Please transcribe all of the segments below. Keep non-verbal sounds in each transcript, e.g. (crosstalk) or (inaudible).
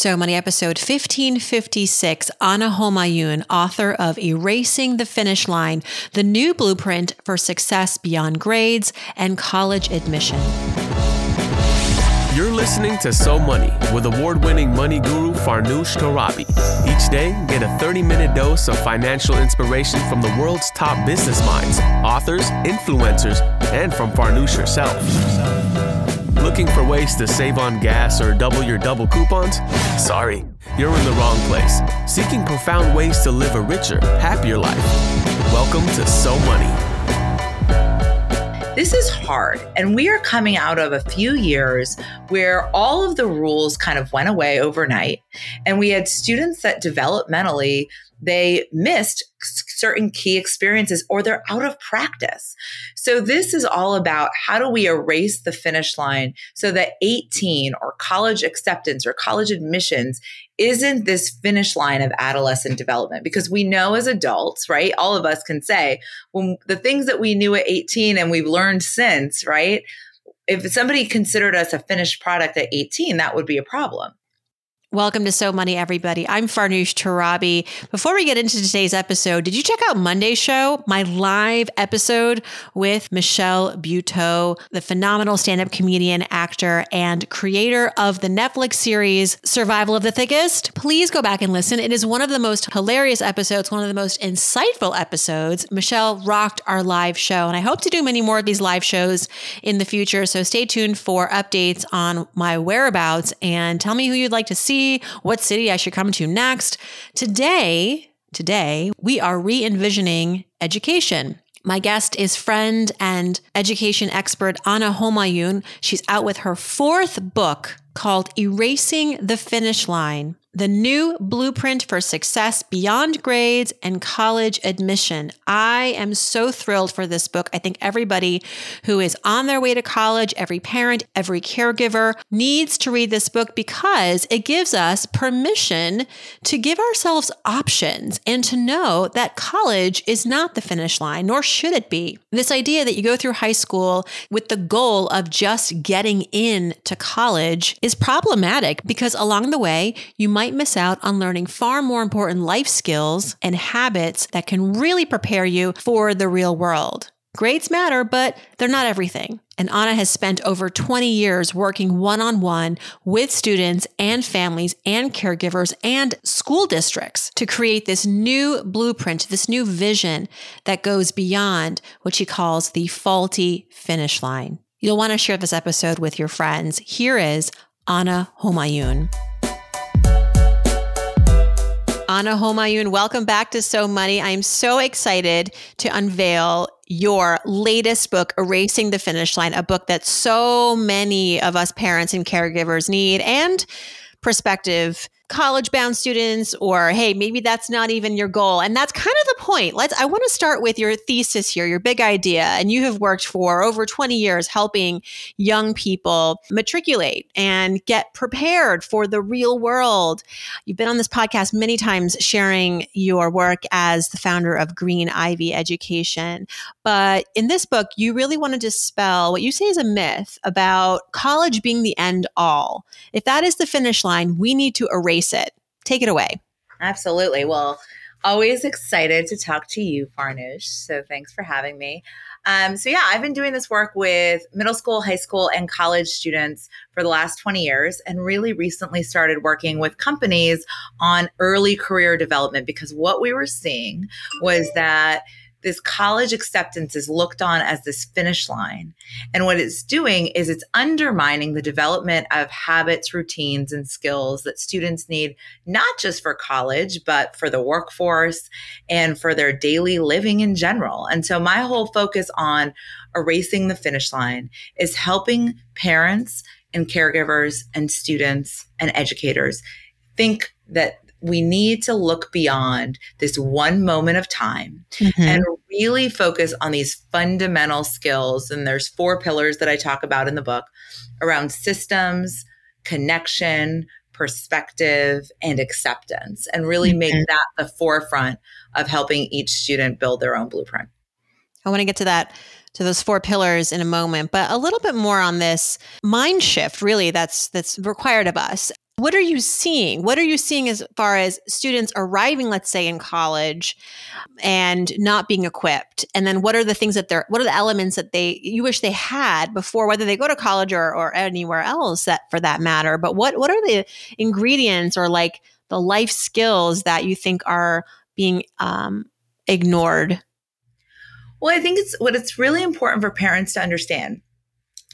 So Money, episode 1556. Ana Homayoun, author of Erasing the Finish Line, the new blueprint for success beyond grades and college admission. You're listening to So Money with award winning money guru Farnoosh Torabi. Each day, get a 30 minute dose of financial inspiration from the world's top business minds, authors, influencers, and from Farnoosh herself. Looking for ways to save on gas or double your double coupons? Sorry, you're in the wrong place. Seeking profound ways to live a richer, happier life. Welcome to So Money. This is hard. And we are coming out of a few years where all of the rules kind of went away overnight. And we had students that developmentally they missed certain key experiences or they're out of practice. So this is all about how do we erase the finish line so that 18 or college acceptance or college admissions isn't this finish line of adolescent development because we know as adults, right? All of us can say when the things that we knew at 18 and we've learned since, right? If somebody considered us a finished product at 18, that would be a problem. Welcome to So Money, everybody. I'm Farnoosh Torabi. Before we get into today's episode, did you check out Monday's show, my live episode with Michelle Buteau, the phenomenal stand up comedian, actor, and creator of the Netflix series Survival of the Thickest? Please go back and listen. It is one of the most hilarious episodes, one of the most insightful episodes. Michelle rocked our live show, and I hope to do many more of these live shows in the future. So stay tuned for updates on my whereabouts and tell me who you'd like to see what city I should come to next. Today, today, we are re envisioning education. My guest is friend and education expert Ana Homayoun. She's out with her fourth book called Erasing the Finish Line the new blueprint for success beyond grades and college admission. I am so thrilled for this book. I think everybody who is on their way to college, every parent, every caregiver needs to read this book because it gives us permission to give ourselves options and to know that college is not the finish line, nor should it be. This idea that you go through high school with the goal of just getting in to college is problematic because along the way, you might might miss out on learning far more important life skills and habits that can really prepare you for the real world. Grades matter, but they're not everything. And Ana has spent over 20 years working one on one with students and families and caregivers and school districts to create this new blueprint, this new vision that goes beyond what she calls the faulty finish line. You'll want to share this episode with your friends. Here is Ana Homayoun. Ana Homayoun, welcome back to So Money. I'm so excited to unveil your latest book, Erasing the Finish Line, a book that so many of us parents and caregivers need and prospective college bound students or hey maybe that's not even your goal. And that's kind of the point. Let's i want to start with your thesis here your big idea. And you have worked for over 20 years helping young people matriculate and get prepared for the real world. You've been on this podcast many times sharing your work as the founder of green ivy education. But in this book you really want to dispel what you say is a myth about college being the end all. If that is the finish line we need to erase it. Take it away. Absolutely. Well, always excited to talk to you, Farnoosh. So thanks for having me. Um, so yeah, I've been doing this work with middle school, high school, and college students for the last 20 years, and really recently started working with companies on early career development because what we were seeing was that this college acceptance is looked on as this finish line. And what it's doing is it's undermining the development of habits, routines, and skills that students need, not just for college, but for the workforce and for their daily living in general. And so my whole focus on erasing the finish line is helping parents and caregivers and students and educators think that we need to look beyond this one moment of time mm-hmm. and really focus on these fundamental skills. And there's four pillars that I talk about in the book around systems, connection, perspective, and acceptance, and really mm-hmm. make that the forefront of helping each student build their own blueprint. I want to get to that to those four pillars in a moment, but a little bit more on this mind shift really that's that's required of us What are you seeing? What are you seeing as far as students arriving, let's say, in college and not being equipped? And then what are the things that they're, what are the elements that they, you wish they had before, whether they go to college or, or anywhere else that for that matter? But what, what are the ingredients or like the life skills that you think are being um, ignored? Well, I think it's what it's really important for parents to understand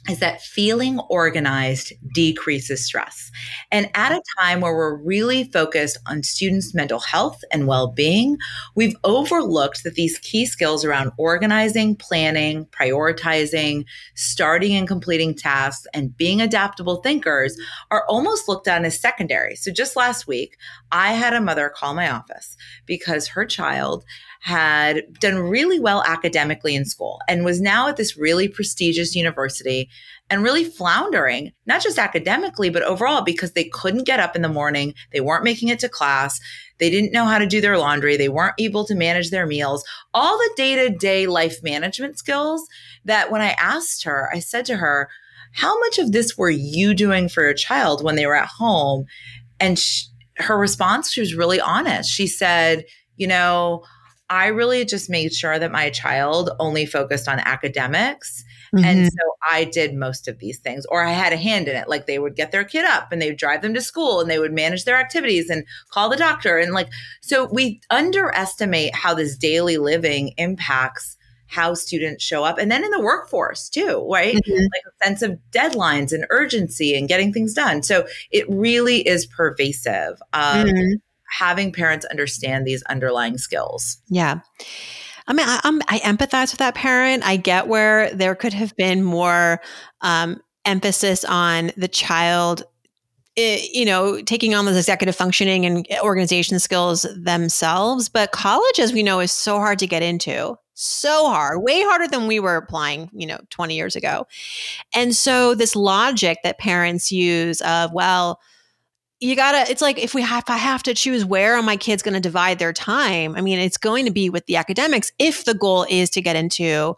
is that feeling organized decreases stress. And at a time where we're really focused on students' mental health and well being, we've overlooked that these key skills around organizing, planning, prioritizing, starting and completing tasks, and being adaptable thinkers are almost looked at as secondary. So just last week, I had a mother call my office because her child had done really well academically in school and was now at this really prestigious university and really floundering, not just academically, but overall because they couldn't get up in the morning. They weren't making it to class. They didn't know how to do their laundry. They weren't able to manage their meals. All the day to day life management skills that when I asked her, I said to her, How much of this were you doing for your child when they were at home? And she, her response, she was really honest. She said, You know, I really just made sure that my child only focused on academics. Mm-hmm. And so I did most of these things, or I had a hand in it. Like they would get their kid up and they would drive them to school and they would manage their activities and call the doctor. And like, so we underestimate how this daily living impacts how students show up and then in the workforce too right mm-hmm. like a sense of deadlines and urgency and getting things done so it really is pervasive um, mm-hmm having parents understand these underlying skills. Yeah. I mean, I, I'm, I empathize with that parent. I get where there could have been more um, emphasis on the child eh, you know, taking on those executive functioning and organization skills themselves. But college, as we know, is so hard to get into. So hard, way harder than we were applying, you know, 20 years ago. And so, this logic that parents use of, well, you gotta it's like if we have if i have to choose where are my kids going to divide their time i mean it's going to be with the academics if the goal is to get into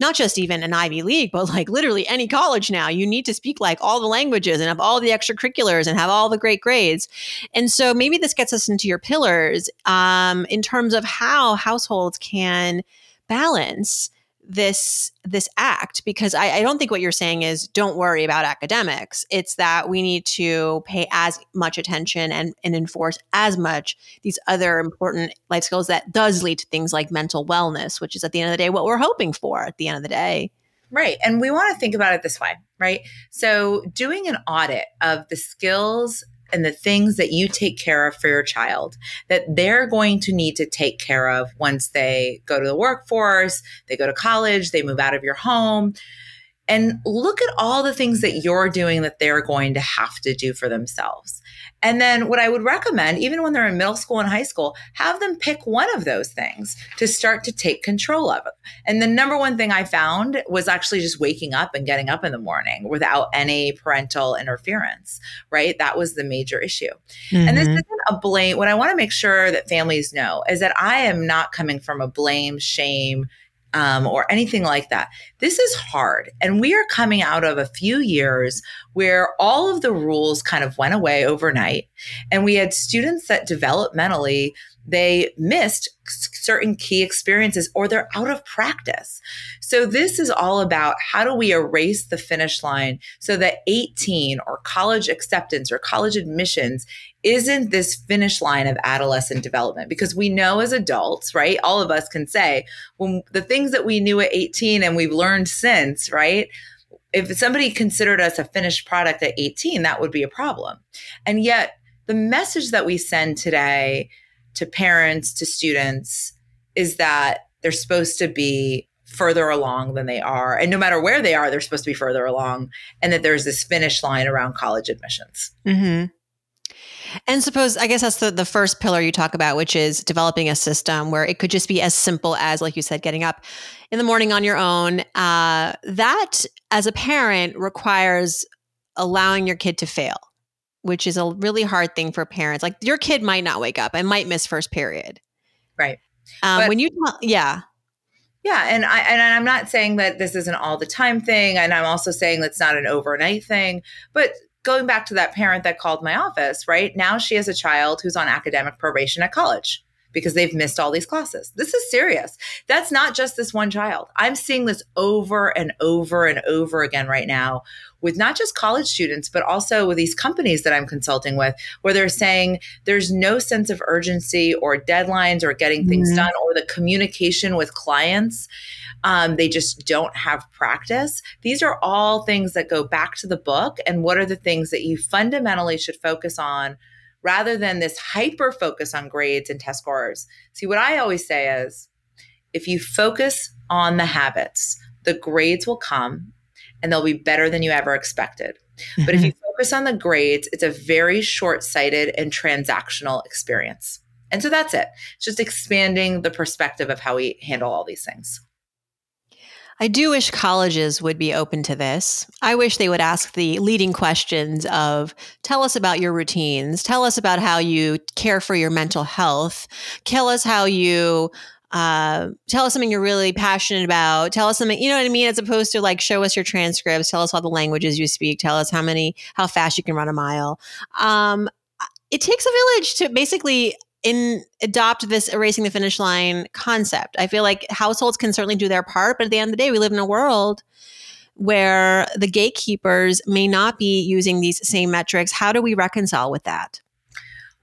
not just even an ivy league but like literally any college now. You need to speak like all the languages and have all the extracurriculars and have all the great grades. And so maybe this gets us into your pillars um, in terms of how households can balance this this act because I, I, don't think what you're saying is don't worry about academics. It's that we need to pay as much attention and, and enforce as much these other important life skills that does lead to things like mental wellness which is at the end of the day what we're hoping for at the end of the day. Right. And we want to think about it this way right? So doing an audit of the skills and the things that you take care of for your child that they're going to need to take care of once they go to the workforce, they go to college, they move out of your home and look at all the things that you're doing that they're going to have to do for themselves. And then what I would recommend, even when they're in middle school and high school, have them pick one of those things to start to take control of. And the number one thing I found was actually just waking up and getting up in the morning without any parental interference, right? That was the major issue. Mm-hmm. And this mm-hmm. isn't a blame. What I want to make sure that families know is that I am not coming from a blame, shame, um, or anything like that. This is hard. And we are coming out of a few years where all of the rules kind of went away overnight. And we had students that developmentally they missed certain key experiences or they're out of practice. So this is all about how do we erase the finish line so that 18 or college acceptance or college admissions isn't this finish line of adolescent development because we know as adults, right? All of us can say when the things that we knew at 18 and we've learned since, right? If somebody considered us a finished product at 18, that would be a problem. And yet the message that we send today to parents, to students, is that they're supposed to be further along than they are. And no matter where they are, they're supposed to be further along. And that there's this finish line around college admissions. Mm-hmm. And suppose, I guess that's the, the first pillar you talk about, which is developing a system where it could just be as simple as, like you said, getting up in the morning on your own. Uh, that, as a parent, requires allowing your kid to fail which is a really hard thing for parents. Like your kid might not wake up and might miss first period. Right. Um, but, when you, yeah. Yeah, and I and I'm not saying that this isn't all the time thing, and I'm also saying that's not an overnight thing. But going back to that parent that called my office, right? Now she has a child who's on academic probation at college because they've missed all these classes. This is serious. That's not just this one child. I'm seeing this over and over and over again right now with not just college students, but also with these companies that I'm consulting with, where they're saying there's no sense of urgency or deadlines or getting things mm-hmm. done or the communication with clients. Um, they just don't have practice. These are all things that go back to the book. And what are the things that you fundamentally should focus on rather than this hyper focus on grades and test scores. See, what I always say is if you focus on the habits, the grades will come and they'll be better than you ever expected. Mm-hmm. But if you mm-hmm. focus on the grades, it's a very short sighted and transactional experience. And so that's it. It's just expanding the perspective of how we handle all these things. I do wish colleges would be open to this. I wish they would ask the leading questions of tell us about your routines, tell us about how you care for your mental health, tell us how you uh, tell us something you're really passionate about. Tell us something, you know what I mean? As opposed to like, show us your transcripts, tell us all the languages you speak, tell us how many, how fast you can run a mile. Um, it takes a village to basically in adopt this erasing the finish line concept. I feel like households can certainly do their part, but at the end of the day, we live in a world where the gatekeepers may not be using these same metrics. How do we reconcile with that?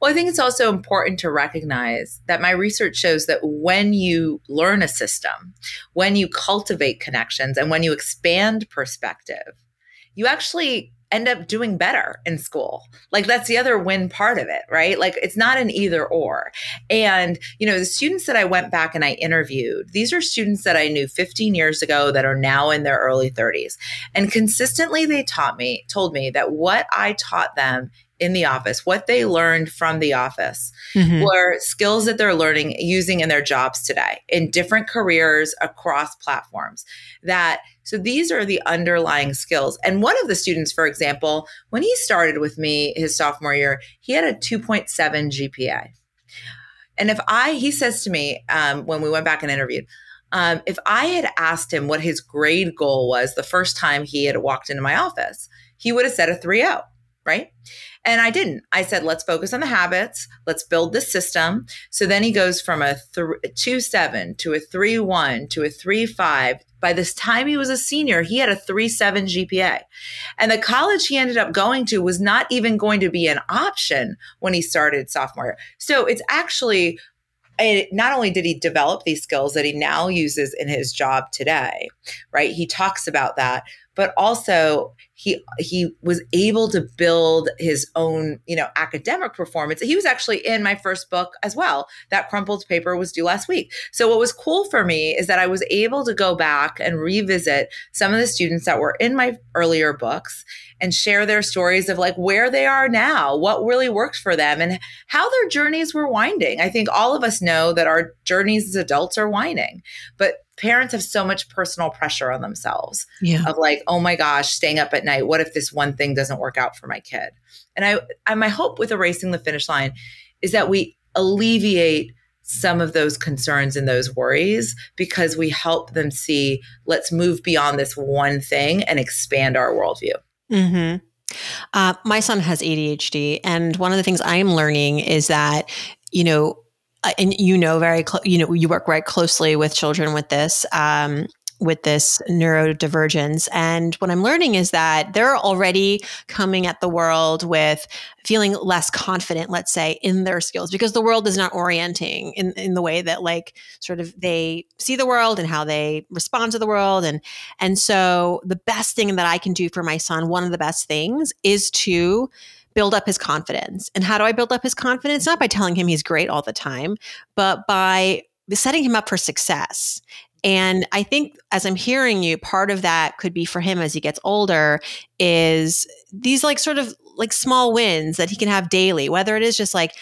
Well, I think it's also important to recognize that my research shows that when you learn a system, when you cultivate connections, and when you expand perspective, you actually end up doing better in school. Like that's the other win part of it, right? Like it's not an either or. And, you know, the students that I went back and I interviewed, these are students that I knew 15 years ago that are now in their early 30s. And consistently they taught me, told me that what I taught them in the office, what they learned from the office mm-hmm. were skills that they're learning using in their jobs today in different careers across platforms. That so these are the underlying skills. And one of the students, for example, when he started with me his sophomore year, he had a 2.7 GPA. And if I, he says to me um, when we went back and interviewed, um, if I had asked him what his grade goal was the first time he had walked into my office, he would have said a 3 0, right? And I didn't. I said, let's focus on the habits. Let's build the system. So then he goes from a th- 2 7 to a 3 1 to a 3 5. By this time he was a senior, he had a 3 7 GPA. And the college he ended up going to was not even going to be an option when he started sophomore. So it's actually not only did he develop these skills that he now uses in his job today, right? He talks about that, but also he he was able to build his own you know academic performance. He was actually in my first book as well. That crumpled paper was due last week. So what was cool for me is that i was able to go back and revisit some of the students that were in my earlier books and share their stories of like where they are now what really worked for them and how their journeys were winding. I think all of us know that our journeys as adults are winding but parents have so much personal pressure on themselves yeah. of like, oh my gosh, staying up at night. What if this one thing doesn't work out for my kid? And I, I my hope with erasing the finish line is that we alleviate some of those concerns and those worries because we help them see let's move beyond this one thing and expand our worldview. Mm-hmm. Uh, my son has ADHD, and one of the things I am learning is that you know and you know very cl- you know you work very closely with children with this um, with this neurodivergence. And what i'm learning is that they're already coming at the world with feeling less confident let's say in their skills because the world is not orienting in, in the way that like sort of they see the world and how they respond to the world. And and so the best thing that i can do for my son one of the best things is to build up his confidence. And how do I build up his confidence? Not by telling him he's great all the time, but by setting him up for success. And I think as I'm hearing you, part of that could be for him as he gets older is these like sort of like small wins that he can have daily, whether it is just like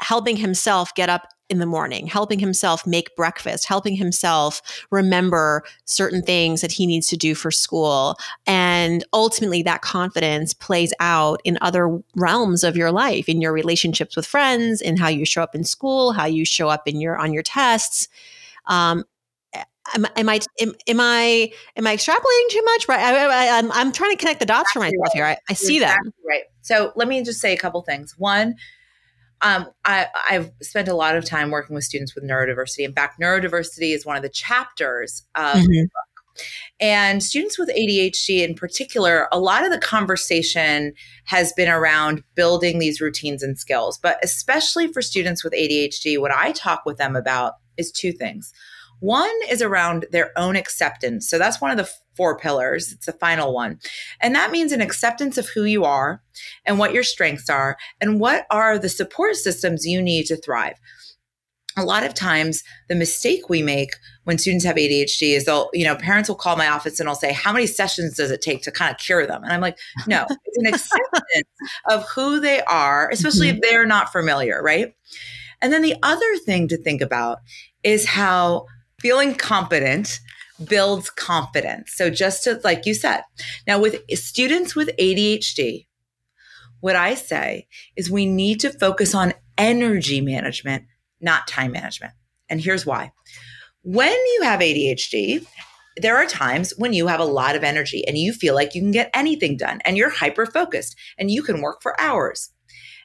helping himself get up in the morning, helping himself make breakfast, helping himself remember certain things that he needs to do for school. And ultimately, that confidence plays out in other realms of your life, in your relationships with friends, in how you show up in school, how you show up in your on your tests. Um, am, am I am, am, I am I extrapolating too much? Right, I, am I'm, I'm trying to connect the dots exactly for myself right. here. I, I see exactly that. Right. So let me just say a couple things. One, um, I, I've spent a lot of time working with students with neurodiversity. In fact, neurodiversity is one of the chapters of mm-hmm. And students with ADHD in particular, a lot of the conversation has been around building these routines and skills. But especially for students with ADHD, what I talk with them about is two things. One is around their own acceptance. So that's one of the four pillars. It's the final one. And that means an acceptance of who you are and what your strengths are and what are the support systems you need to thrive. A lot of times, the mistake we make when students have ADHD is they'll, you know, parents will call my office and they'll say, How many sessions does it take to kind of cure them? And I'm like, No, (laughs) it's an acceptance of who they are, especially mm-hmm. if they're not familiar, right? And then the other thing to think about is how feeling competent builds confidence. So just to, like you said, now with students with ADHD, what I say is we need to focus on energy management, not time management. And here's why. When you have ADHD, there are times when you have a lot of energy and you feel like you can get anything done and you're hyper focused and you can work for hours.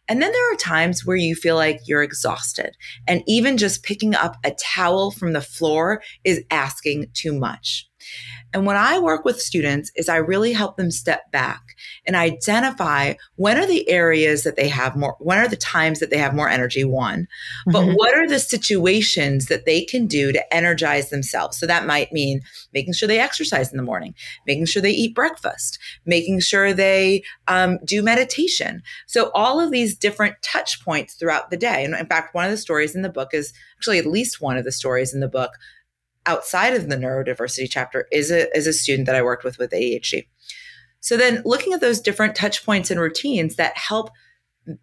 And then there are times where you feel like you're exhausted. And even just picking up a towel from the floor is asking too much. And when I work with students is I really help them step back and identify when are the areas that they have more, when are the times that they have more energy, one, but mm-hmm. what are the situations that they can do to energize themselves? So that might mean making sure they exercise in the morning, making sure they eat breakfast, making sure they um, do meditation. So all of these different touch points throughout the day. And in fact, one of the stories in the book is actually at least one of the stories in the book outside of the neurodiversity chapter is a, is a student that I worked with with ADHD. So then looking at those different touch points and routines that help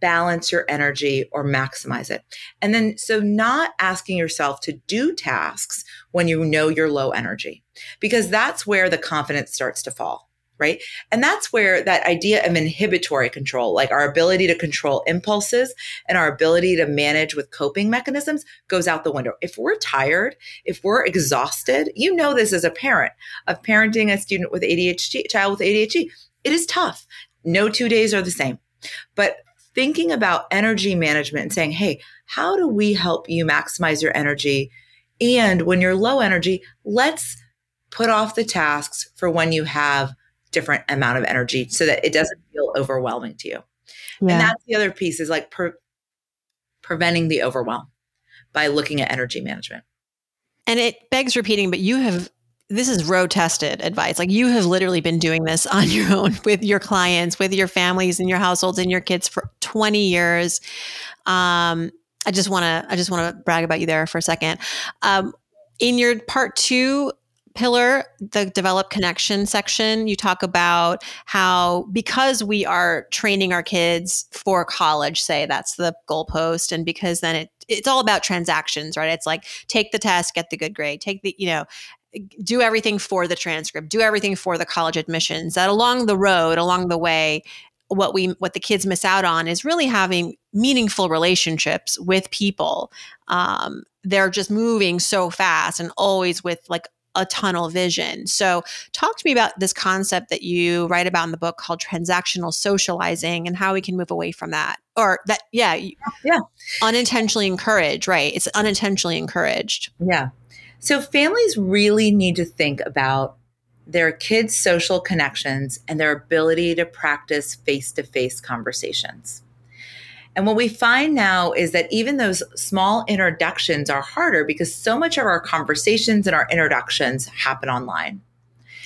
balance your energy or maximize it. And then so not asking yourself to do tasks when you know you're low energy because that's where the confidence starts to fall right? And that's where that idea of inhibitory control, like our ability to control impulses and our ability to manage with coping mechanisms, goes out the window. If we're tired, if we're exhausted, you know this as a parent of parenting a student with ADHD, a child with ADHD, it is tough. No two days are the same. But thinking about energy management and saying, hey, how do we help you maximize your energy? And when you're low energy, let's put off the tasks for when you have different amount of energy so that it doesn't feel overwhelming to you. Yeah. And that's the other piece is like pre- preventing the overwhelm by looking at energy management. And it begs repeating, but you have this is road tested advice. Like you have literally been doing this (laughs) on your own with your clients, with your families and your households and your kids for 20 years. Um, I just want to I just want to brag about you there for a second. Um, in your part two pillar, the develop connection section, you talk about how because we are training our kids for college, say that's the goalpost, and because then it it's all about transactions, right? It's like take the test, get the good grade, take the, you know, do everything for the transcript, do everything for the college admissions. That along the road, along the way, what we what the kids miss out on is really having meaningful relationships with people um, they're just moving so fast and always with like a tunnel vision. So, talk to me about this concept that you write about in the book called transactional socializing and how we can move away from that. Or that, yeah, yeah, unintentionally encouraged, right? It's unintentionally encouraged. Yeah. So, families really need to think about their kids' social connections and their ability to practice face to face conversations. And what we find now is that even those small introductions are harder because so much of our conversations and our introductions happen online.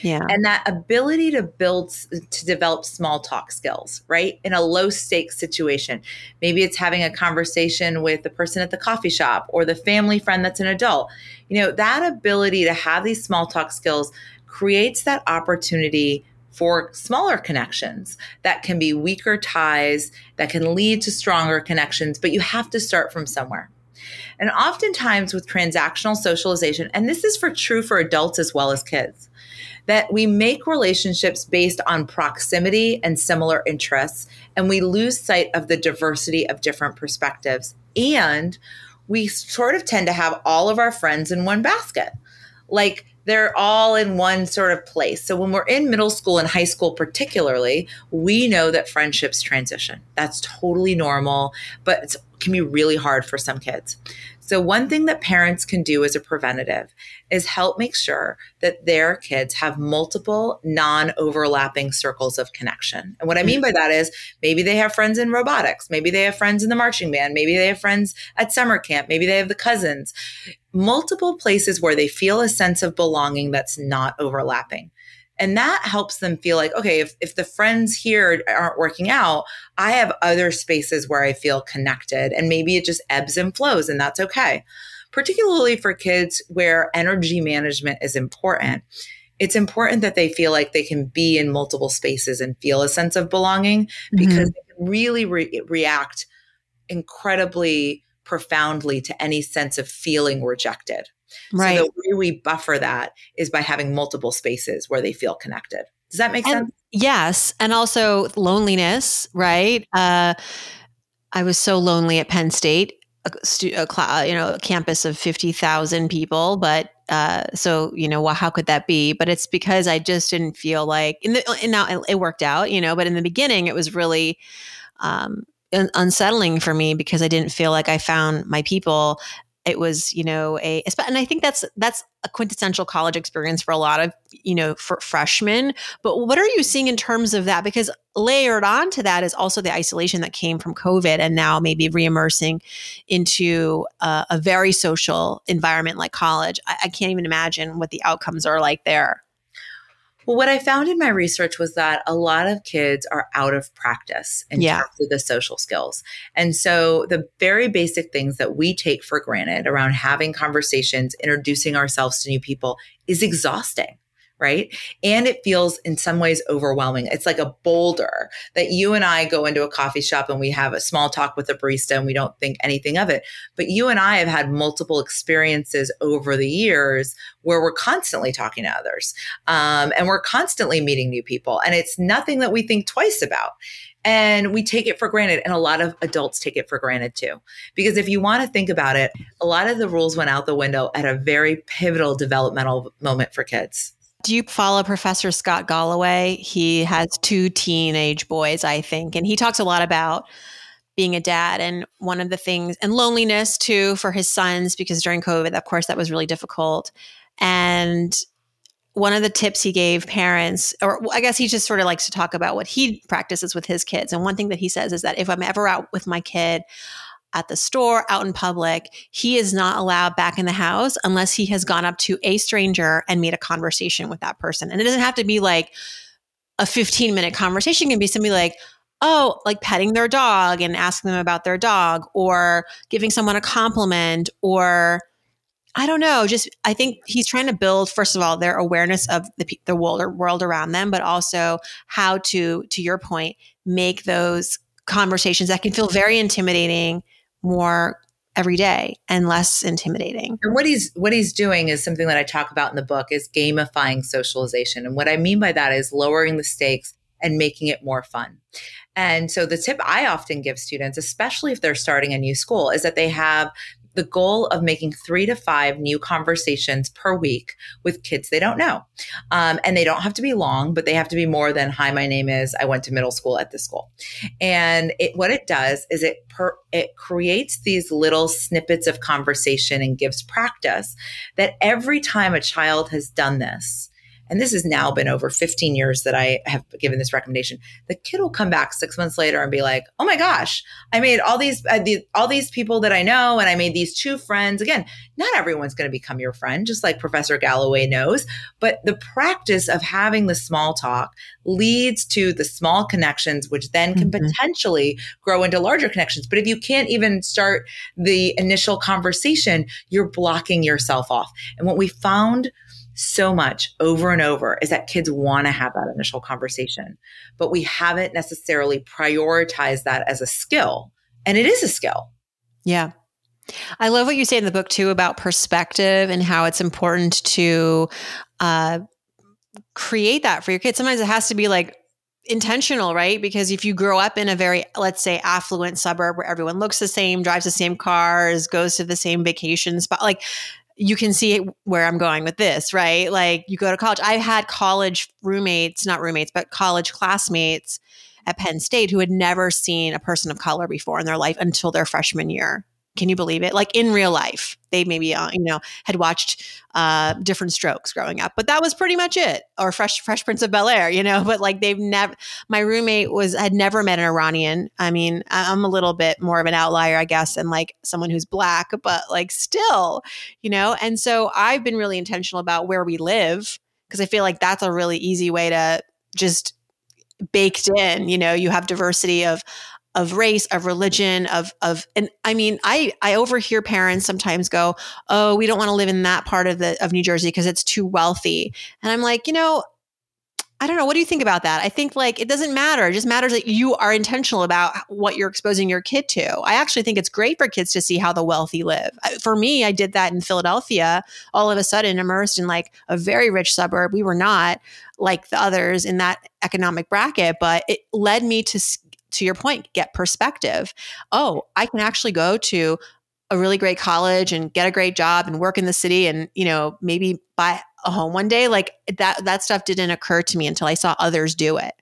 Yeah. And that ability to build, to develop small talk skills, right? In a low stakes situation. Maybe it's having a conversation with the person at the coffee shop or the family friend that's an adult. You know, that ability to have these small talk skills creates that opportunity for smaller connections that can be weaker ties that can lead to stronger connections, but you have to start from somewhere. And oftentimes with transactional socialization, and this is for true for adults as well as kids, that we make relationships based on proximity and similar interests, and we lose sight of the diversity of different perspectives. And we sort of tend to have all of our friends in one basket. Like they're all in one sort of place. So when we're in middle school and high school, particularly, we know that friendships transition. That's totally normal, but it can be really hard for some kids. So, one thing that parents can do as a preventative is help make sure that their kids have multiple non overlapping circles of connection. And what I mean by that is maybe they have friends in robotics, maybe they have friends in the marching band, maybe they have friends at summer camp, maybe they have the cousins, multiple places where they feel a sense of belonging that's not overlapping. And that helps them feel like, okay, if, if the friends here aren't working out, I have other spaces where I feel connected. And maybe it just ebbs and flows, and that's okay. Particularly for kids where energy management is important. It's important that they feel like they can be in multiple spaces and feel a sense of belonging because mm-hmm. they can really re- react incredibly profoundly to any sense of feeling rejected. Right. So the way we buffer that is by having multiple spaces where they feel connected. Does that make and, sense? Yes. And also loneliness, right? Uh, I was so lonely at Penn State, a, a cl- you know, a campus of 50,000 people, but uh, so you know, well, how could that be? But it's because I just didn't feel like, in the, and now it worked out, you know, but in the beginning it was really, um, unsettling for me because I didn't feel like I found my people it was you know a and i think that's that's a quintessential college experience for a lot of you know for freshmen. But what are you seeing in terms of that? Because layered onto that is also the isolation that came from covid and now maybe reimmersing into uh, a very social environment like college. I, I can't even imagine what the outcomes are like there well, what I found in my research was that a lot of kids are out of practice in yeah. terms of the social skills. And so the very basic things that we take for granted around having conversations, introducing ourselves to new people is exhausting right? And it feels in some ways overwhelming. It's like a boulder that you and I go into a coffee shop and we have a small talk with a barista and we don't think anything of it. But you and I have had multiple experiences over the years where we're constantly talking to others um, and we're constantly meeting new people. And it's nothing that we think twice about. And we take it for granted. And a lot of adults take it for granted too. Because if you want to think about it, a lot of the rules went out the window at a very pivotal developmental moment for kids. Do you follow Professor Scott Galloway? He has two teenage boys, I think, and he talks a lot about being a dad and one of the things and loneliness too for his sons because during COVID, of course, that was really difficult. And one of the tips he gave parents, or I guess he just sort of likes to talk about what he practices with his kids. And one thing that he says is that if I'm ever out with my kid, at the store, out in public, he is not allowed back in the house unless he has gone up to a stranger and made a conversation with that person. And it doesn't have to be like a 15 minute conversation, it can be somebody like, oh, like petting their dog and asking them about their dog or giving someone a compliment or I don't know. Just I think he's trying to build first of all their awareness of the the world world around them, but also how to, to your point, make those conversations that can feel very intimidating more every day and less intimidating. And what he's what he's doing is something that I talk about in the book is gamifying socialization. And what I mean by that is lowering the stakes and making it more fun. And so the tip I often give students, especially if they're starting a new school, is that they have the goal of making three to five new conversations per week with kids they don't know. Um, and they don't have to be long, but they have to be more than, hi, my name is, I went to middle school at this school. And it, what it does is it, per, it creates these little snippets of conversation and gives practice that every time a child has done this, and this has now been over 15 years that I have given this recommendation. The kid will come back six months later and be like, "Oh my gosh, I made all these uh, all these people that I know, and I made these two friends." Again, not everyone's going to become your friend, just like Professor Galloway knows. But the practice of having the small talk leads to the small connections, which then can mm-hmm. potentially grow into larger connections. But if you can't even start the initial conversation, you're blocking yourself off. And what we found so much over and over is that kids want to have that initial conversation, but we haven't necessarily prioritized that as a skill. And it is a skill. Yeah. I love what you say in the book too about perspective and how it's important to uh, create that for your kids. Sometimes it has to be like intentional, right? Because if you grow up in a very, let's say, affluent suburb where everyone looks the same, drives the same cars, goes to the same vacation spot, like you can see where I'm going with this, right? Like you go to college. I had college roommates, not roommates, but college classmates at Penn State who had never seen a person of color before in their life until their freshman year. Can you believe it? Like in real life, they maybe uh, you know had watched uh, different strokes growing up, but that was pretty much it. Or Fresh Fresh Prince of Bel Air, you know. (laughs) But like they've never. My roommate was had never met an Iranian. I mean, I'm a little bit more of an outlier, I guess, and like someone who's black, but like still, you know. And so I've been really intentional about where we live because I feel like that's a really easy way to just baked in you know you have diversity of of race of religion of of and i mean i i overhear parents sometimes go oh we don't want to live in that part of the of new jersey because it's too wealthy and i'm like you know I don't know. What do you think about that? I think like it doesn't matter. It just matters that you are intentional about what you're exposing your kid to. I actually think it's great for kids to see how the wealthy live. For me, I did that in Philadelphia, all of a sudden immersed in like a very rich suburb. We were not like the others in that economic bracket, but it led me to to your point, get perspective. Oh, I can actually go to a really great college and get a great job and work in the city and, you know, maybe buy a home one day. Like that that stuff didn't occur to me until I saw others do it.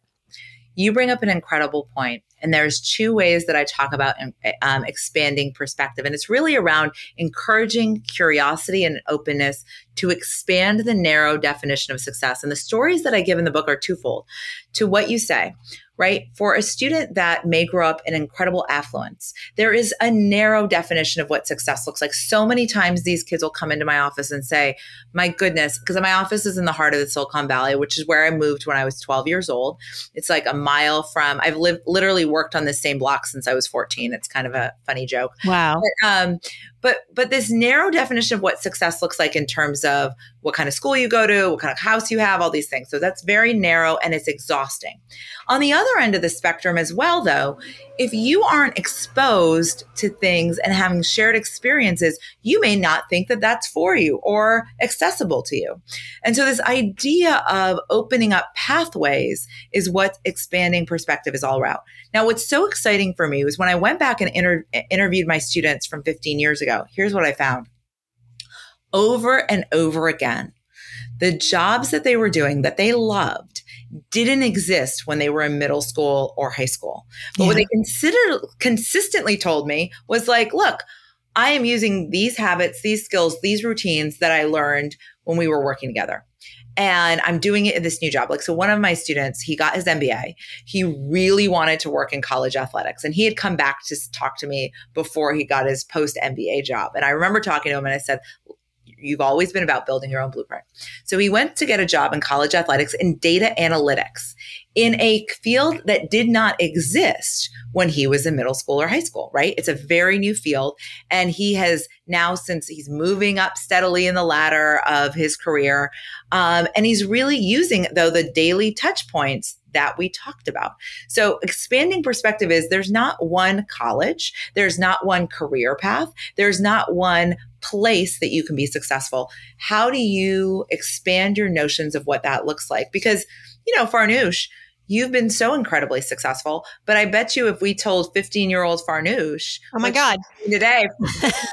You bring up an incredible point, and there's two ways that I talk about um, expanding perspective, and it's really around encouraging curiosity and openness to expand the narrow definition of success. And the stories that I give in the book are twofold. To what you say, right? For a student that may grow up in incredible affluence, there is a narrow definition of what success looks like. So many times these kids will come into my office and say, My goodness, because my office is in the heart of the Silicon Valley, which is where I moved when I was 12 years old. It's like a mile from, I've lived literally worked on the same block since I was 14. It's kind of a funny joke. Wow. But, um, but but this narrow definition of what success looks like in terms of what kind of school you go to what kind of house you have all these things so that's very narrow and it's exhausting on the other end of the spectrum as well though if you aren't exposed to things and having shared experiences, you may not think that that's for you or accessible to you. And so, this idea of opening up pathways is what expanding perspective is all about. Now, what's so exciting for me was when I went back and inter- interviewed my students from 15 years ago, here's what I found over and over again. The jobs that they were doing that they loved didn't exist when they were in middle school or high school. But yeah. what they considered consistently told me was like, look, I am using these habits, these skills, these routines that I learned when we were working together. And I'm doing it in this new job. Like, so one of my students, he got his MBA. He really wanted to work in college athletics. And he had come back to talk to me before he got his post MBA job. And I remember talking to him and I said, You've always been about building your own blueprint. So he went to get a job in college athletics in data analytics in a field that did not exist when he was in middle school or high school, right? It's a very new field. And he has now, since he's moving up steadily in the ladder of his career, um, and he's really using, though, the daily touch points that we talked about. So expanding perspective is there's not one college, there's not one career path, there's not one place that you can be successful. How do you expand your notions of what that looks like? Because, you know, Farnoosh, you've been so incredibly successful, but I bet you if we told 15 year old Farnoosh, oh my God, (laughs) today, (laughs) (laughs)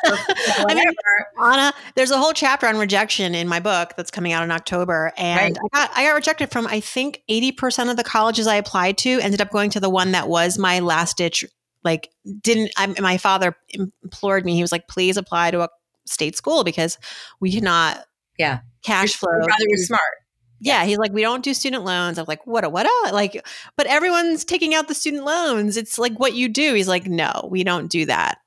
I mean, Ana, there's a whole chapter on rejection in my book that's coming out in October. And right. I, got, I got rejected from, I think 80% of the colleges I applied to ended up going to the one that was my last ditch. Like, didn't I, my father implored me, he was like, please apply to a state school because we cannot yeah cash flow. Rather you're smart. Yeah, he's like, we don't do student loans. I'm like, what a what a like, but everyone's taking out the student loans. It's like what you do. He's like, no, we don't do that.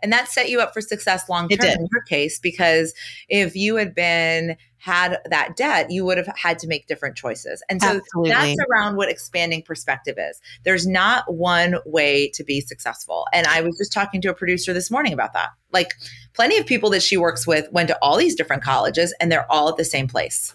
And that set you up for success long term in your case, because if you had been had that debt, you would have had to make different choices. And so Absolutely. that's around what expanding perspective is. There's not one way to be successful. And I was just talking to a producer this morning about that. Like plenty of people that she works with went to all these different colleges and they're all at the same place.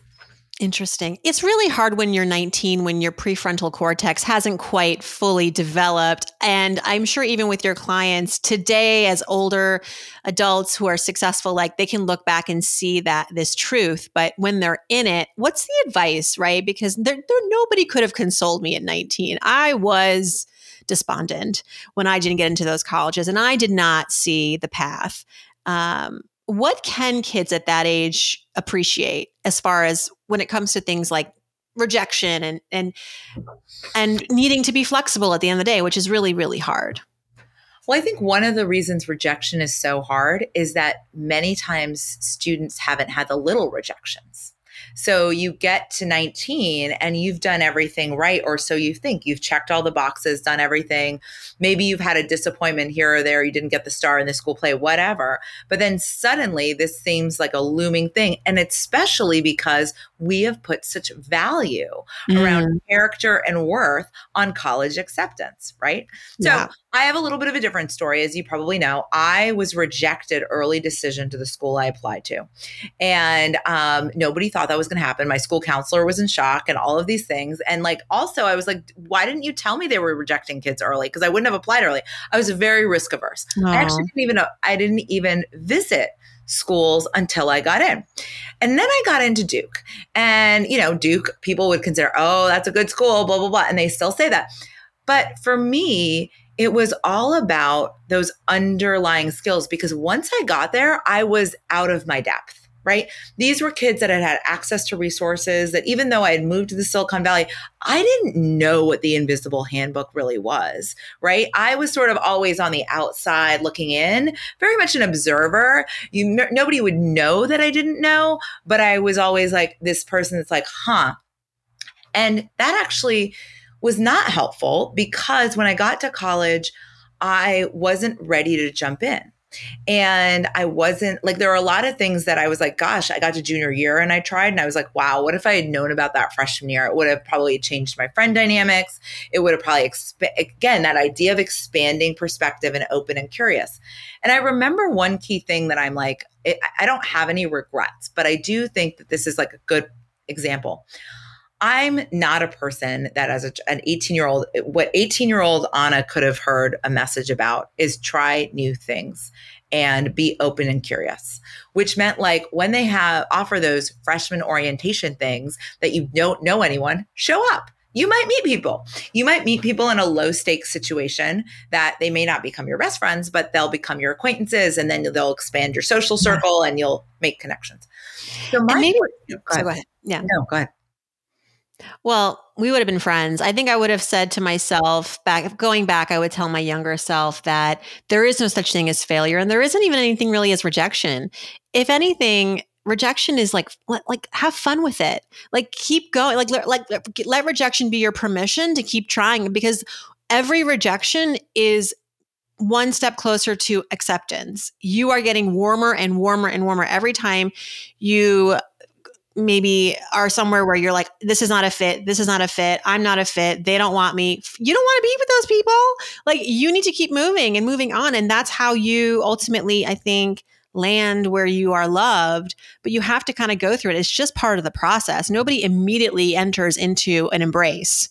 Interesting. It's really hard when you're 19 when your prefrontal cortex hasn't quite fully developed. And I'm sure even with your clients today, as older adults who are successful, like they can look back and see that this truth. But when they're in it, what's the advice, right? Because there, there nobody could have consoled me at 19. I was despondent when I didn't get into those colleges and I did not see the path. Um, what can kids at that age appreciate as far as when it comes to things like rejection and and and needing to be flexible at the end of the day, which is really really hard. Well, I think one of the reasons rejection is so hard is that many times students haven't had the little rejections. So you get to 19 and you've done everything right, or so you think. You've checked all the boxes, done everything. Maybe you've had a disappointment here or there. You didn't get the star in the school play, whatever. But then suddenly this seems like a looming thing. And especially because we have put such value mm. around character and worth on college acceptance, right? So yeah. I have a little bit of a different story. As you probably know, I was rejected early decision to the school I applied to. And um, nobody thought that was going to happen. My school counselor was in shock and all of these things. And like, also, I was like, why didn't you tell me they were rejecting kids early? Because I wouldn't have applied early. I was very risk averse. I actually didn't even, I didn't even visit schools until I got in. And then I got into Duke. And, you know, Duke, people would consider, oh, that's a good school, blah, blah, blah. And they still say that. But for me, it was all about those underlying skills because once I got there, I was out of my depth right? These were kids that had had access to resources that even though I had moved to the Silicon Valley, I didn't know what the invisible handbook really was, right? I was sort of always on the outside looking in, very much an observer. You nobody would know that I didn't know, but I was always like this person that's like, "Huh." And that actually was not helpful because when I got to college, I wasn't ready to jump in. And I wasn't like, there were a lot of things that I was like, gosh, I got to junior year and I tried and I was like, wow, what if I had known about that freshman year? It would have probably changed my friend dynamics. It would have probably, exp- again, that idea of expanding perspective and open and curious. And I remember one key thing that I'm like, it, I don't have any regrets, but I do think that this is like a good example. I'm not a person that as a, an 18 year old, what 18 year old Ana could have heard a message about is try new things and be open and curious, which meant like when they have offer those freshman orientation things that you don't know anyone, show up. You might meet people. You might meet people in a low stakes situation that they may not become your best friends, but they'll become your acquaintances and then they'll expand your social circle and you'll make connections. So my maybe, go, so oh, go ahead. Yeah. No, go ahead. Well, we would have been friends. I think I would have said to myself back going back, I would tell my younger self that there is no such thing as failure and there isn't even anything really as rejection. If anything, rejection is like like have fun with it. Like keep going. Like like let rejection be your permission to keep trying because every rejection is one step closer to acceptance. You are getting warmer and warmer and warmer every time you maybe are somewhere where you're like, this is not a fit. This is not a fit. I'm not a fit. They don't want me. You don't want to be with those people. Like you need to keep moving and moving on. And that's how you ultimately, I think, land where you are loved. But you have to kind of go through it. It's just part of the process. Nobody immediately enters into an embrace.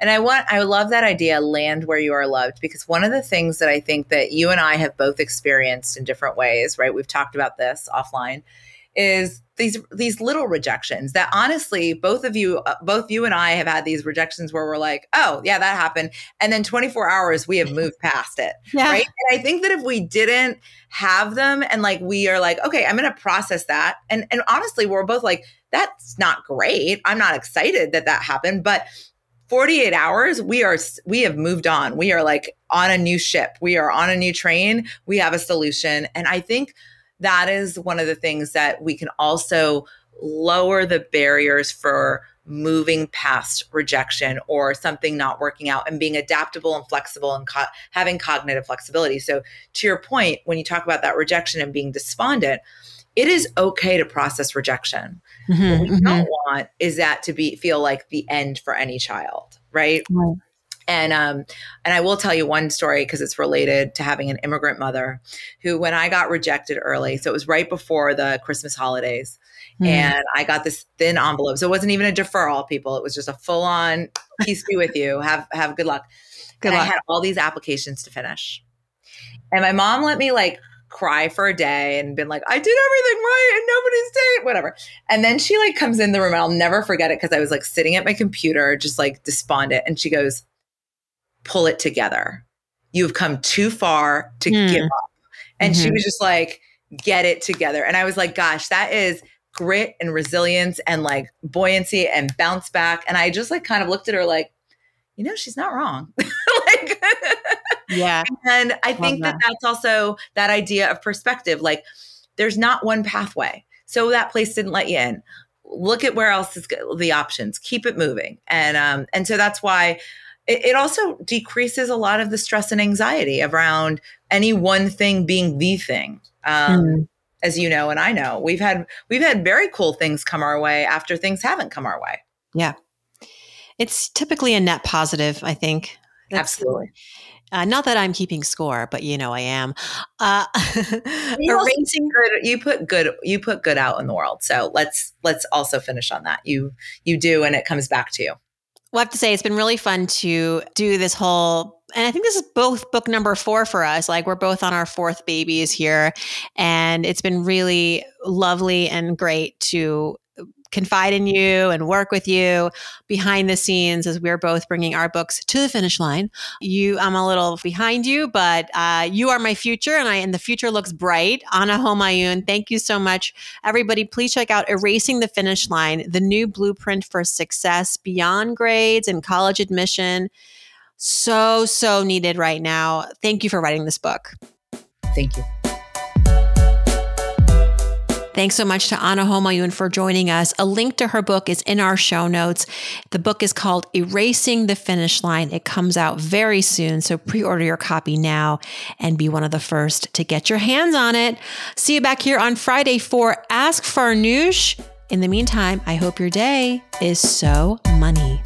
And I want I love that idea land where you are loved because one of the things that I think that you and I have both experienced in different ways, right? We've talked about this offline is these these little rejections that honestly both of you uh, both you and I have had these rejections where we're like oh yeah that happened. And then 24 hours we have moved past it (laughs) yeah. right? And I think that if we didn't have them and like we are like okay I'm going to process that and and honestly we're both like that's not great. I'm not excited that that happened but 48 hours we are we have moved on. We are like on a new ship. We are on a new train. We have a solution. And I think that is one of the things that we can also lower the barriers for moving past rejection or something not working out and being adaptable and flexible and co- having cognitive flexibility. So, to your point, when you talk about that rejection and being despondent, it is okay to process rejection. Mm-hmm, what we mm-hmm. don't want is that to be feel like the end for any child, right? right. And um, and I will tell you one story because it's related to having an immigrant mother who, when I got rejected early, so it was right before the Christmas holidays, mm. and I got this thin envelope. So it wasn't even a deferral, people. It was just a full on peace be with you. Have have good luck. Good and luck. I had all these applications to finish, and my mom let me like cry for a day and been like, I did everything right and nobody's date, whatever. And then she like comes in the room and I'll never forget it because I was like sitting at my computer, just like despondent. And she goes, pull it together. You've come too far to mm. give up. And mm-hmm. she was just like, get it together. And I was like, gosh, that is grit and resilience and like buoyancy and bounce back. And I just like kind of looked at her like, you know, she's not wrong. (laughs) like, yeah. And I think that. that that's also that idea of perspective. Like, there's not one pathway. So that place didn't let you in. Look at where else is the options. Keep it moving. And um, and so that's why it, it also decreases a lot of the stress and anxiety around any one thing being the thing. Um, mm. As you know, and I know, we've had we've had very cool things come our way after things haven't come our way. Yeah, it's typically a net positive. I think. That's, Absolutely. Uh, not that I'm keeping score, but you know I am. Uh, (laughs) you, erasing- good, you put good you put good out in the world. So let's let's also finish on that. You you do, and it comes back to you. Well, I have to say, it's been really fun to do this whole, and I think this is both book number four for us. Like, we're both on our fourth babies here. And it's been really lovely and great to confide in you and work with you behind the scenes as we're both bringing our books to the finish line. You, I'm a little behind you, but uh, you are my future, and I and the future looks bright. Ana Homayoun, thank you so much, everybody. Please check out "Erasing the Finish Line," the new blueprint for success beyond grades and college admission. So so needed right now. Thank you for writing this book. Thank you. Thanks so much to Ana Homayoun for joining us. A link to her book is in our show notes. The book is called Erasing the Finish Line. It comes out very soon, so pre order your copy now and be one of the first to get your hands on it. See you back here on Friday for Ask Farnoosh. In the meantime, I hope your day is so money.